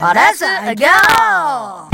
Let's go!